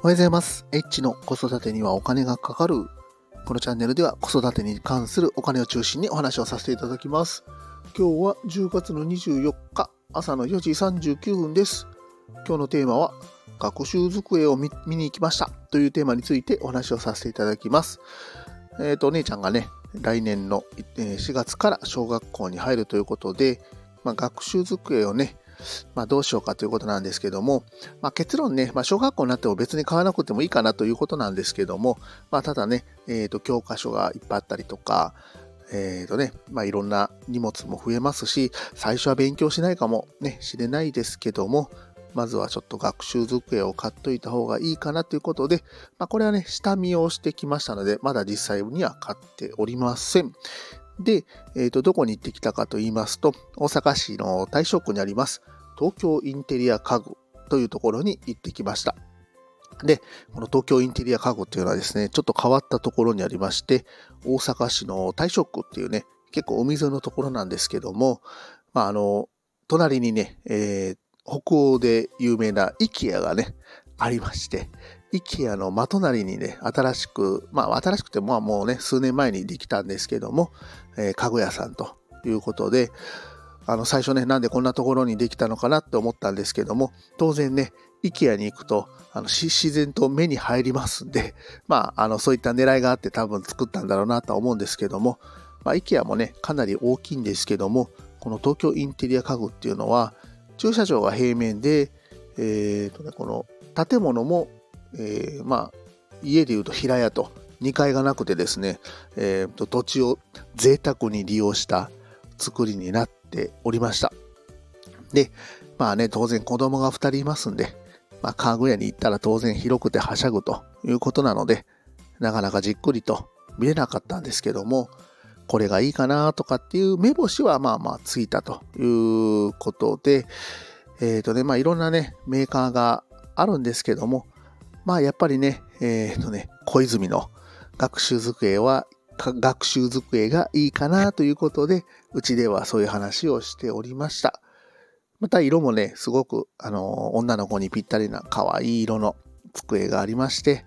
おはようございます。H の子育てにはお金がかかる。このチャンネルでは子育てに関するお金を中心にお話をさせていただきます。今日は10月の24日朝の4時39分です。今日のテーマは学習机を見に行きましたというテーマについてお話をさせていただきます。えっ、ー、と、お姉ちゃんがね、来年の4月から小学校に入るということで、まあ、学習机をね、まあ、どうしようかということなんですけども、まあ、結論ね、まあ、小学校になっても別に買わなくてもいいかなということなんですけども、まあ、ただね、えー、と教科書がいっぱいあったりとか、えーとねまあ、いろんな荷物も増えますし、最初は勉強しないかもね、しれないですけども、まずはちょっと学習机を買っといた方がいいかなということで、まあ、これはね、下見をしてきましたので、まだ実際には買っておりません。で、えーと、どこに行ってきたかと言いますと、大阪市の大正区にあります、東京インテリア家具というところに行ってきました。で、この東京インテリア家具っていうのはですね、ちょっと変わったところにありまして、大阪市の大正区っていうね、結構海沿いのところなんですけども、まあ、あの、隣にね、えー、北欧で有名な IKEA がね、ありまして、IKEA の真隣にね、新しく、まあ新しくてまあもうね、数年前にできたんですけども、えー、家具屋さんということで、あの最初ね、なんでこんなところにできたのかなって思ったんですけども、当然ね、IKEA に行くと、あの自然と目に入りますんで、まあ、あのそういった狙いがあって多分作ったんだろうなとは思うんですけども、まあ、IKEA もね、かなり大きいんですけども、この東京インテリア家具っていうのは、駐車場が平面で、えーとね、この建物もえー、まあ、家でいうと平屋と2階がなくてですね、えー、と土地を贅沢に利用した作りになっておりました。で、まあね、当然子供が2人いますんで、まあ、家具屋に行ったら当然広くてはしゃぐということなので、なかなかじっくりと見れなかったんですけども、これがいいかなとかっていう目星はまあまあついたということで、えっ、ー、とね、まあいろんなね、メーカーがあるんですけども、まあやっぱりね、えっ、ー、とね、小泉の学習机は、学習机がいいかなということで、うちではそういう話をしておりました。また色もね、すごく、あの、女の子にぴったりな可愛い色の机がありまして、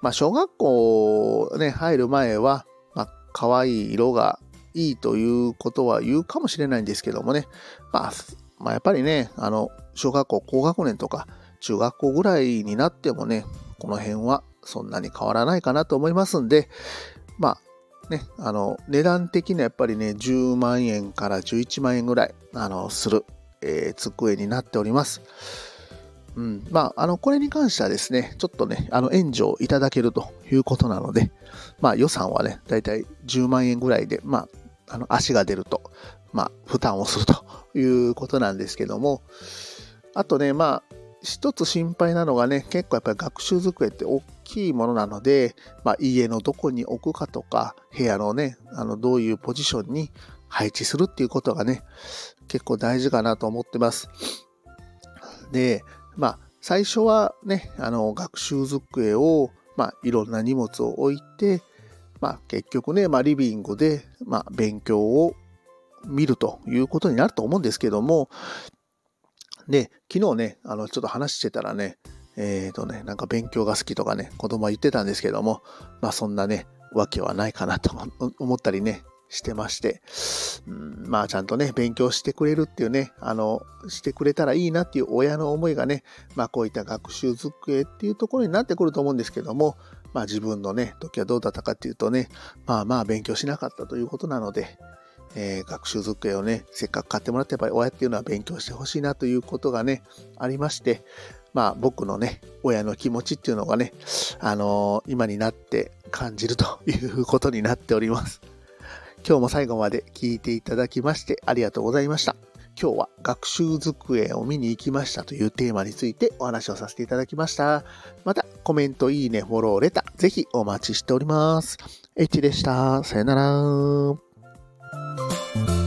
まあ小学校ね、入る前は、まあ可愛い色がいいということは言うかもしれないんですけどもね、まあ、まあ、やっぱりね、あの、小学校高学年とか、中学校ぐらいになってもね、この辺はそんなに変わらないかなと思いますんで、まあね、あの、値段的にはやっぱりね、10万円から11万円ぐらい、あの、する、えー、机になっております。うん。まあ、あの、これに関してはですね、ちょっとね、あの、援助をいただけるということなので、まあ、予算はね、だいたい10万円ぐらいで、まあ、あの、足が出ると、まあ、負担をするということなんですけども、あとね、まあ、一つ心配なのがね、結構やっぱり学習机って大きいものなので、まあ、家のどこに置くかとか、部屋のね、あの、どういうポジションに配置するっていうことがね、結構大事かなと思ってます。で、まあ、最初はね、あの、学習机を、まあ、いろんな荷物を置いて、まあ、結局ね、まあ、リビングで、まあ、勉強を見るということになると思うんですけども、で、昨日ね、あの、ちょっと話してたらね、えっ、ー、とね、なんか勉強が好きとかね、子供は言ってたんですけども、まあそんなね、わけはないかなと 思ったりね、してまして、うん、まあちゃんとね、勉強してくれるっていうね、あの、してくれたらいいなっていう親の思いがね、まあこういった学習机っていうところになってくると思うんですけども、まあ自分のね、時はどうだったかっていうとね、まあまあ勉強しなかったということなので、えー、学習机をね、せっかく買ってもらって、やっぱり親っていうのは勉強してほしいなということがね、ありまして、まあ僕のね、親の気持ちっていうのがね、あのー、今になって感じるということになっております。今日も最後まで聞いていただきましてありがとうございました。今日は学習机を見に行きましたというテーマについてお話をさせていただきました。またコメント、いいね、フォロー、レター、ぜひお待ちしております。H でした。さよなら。Thank you.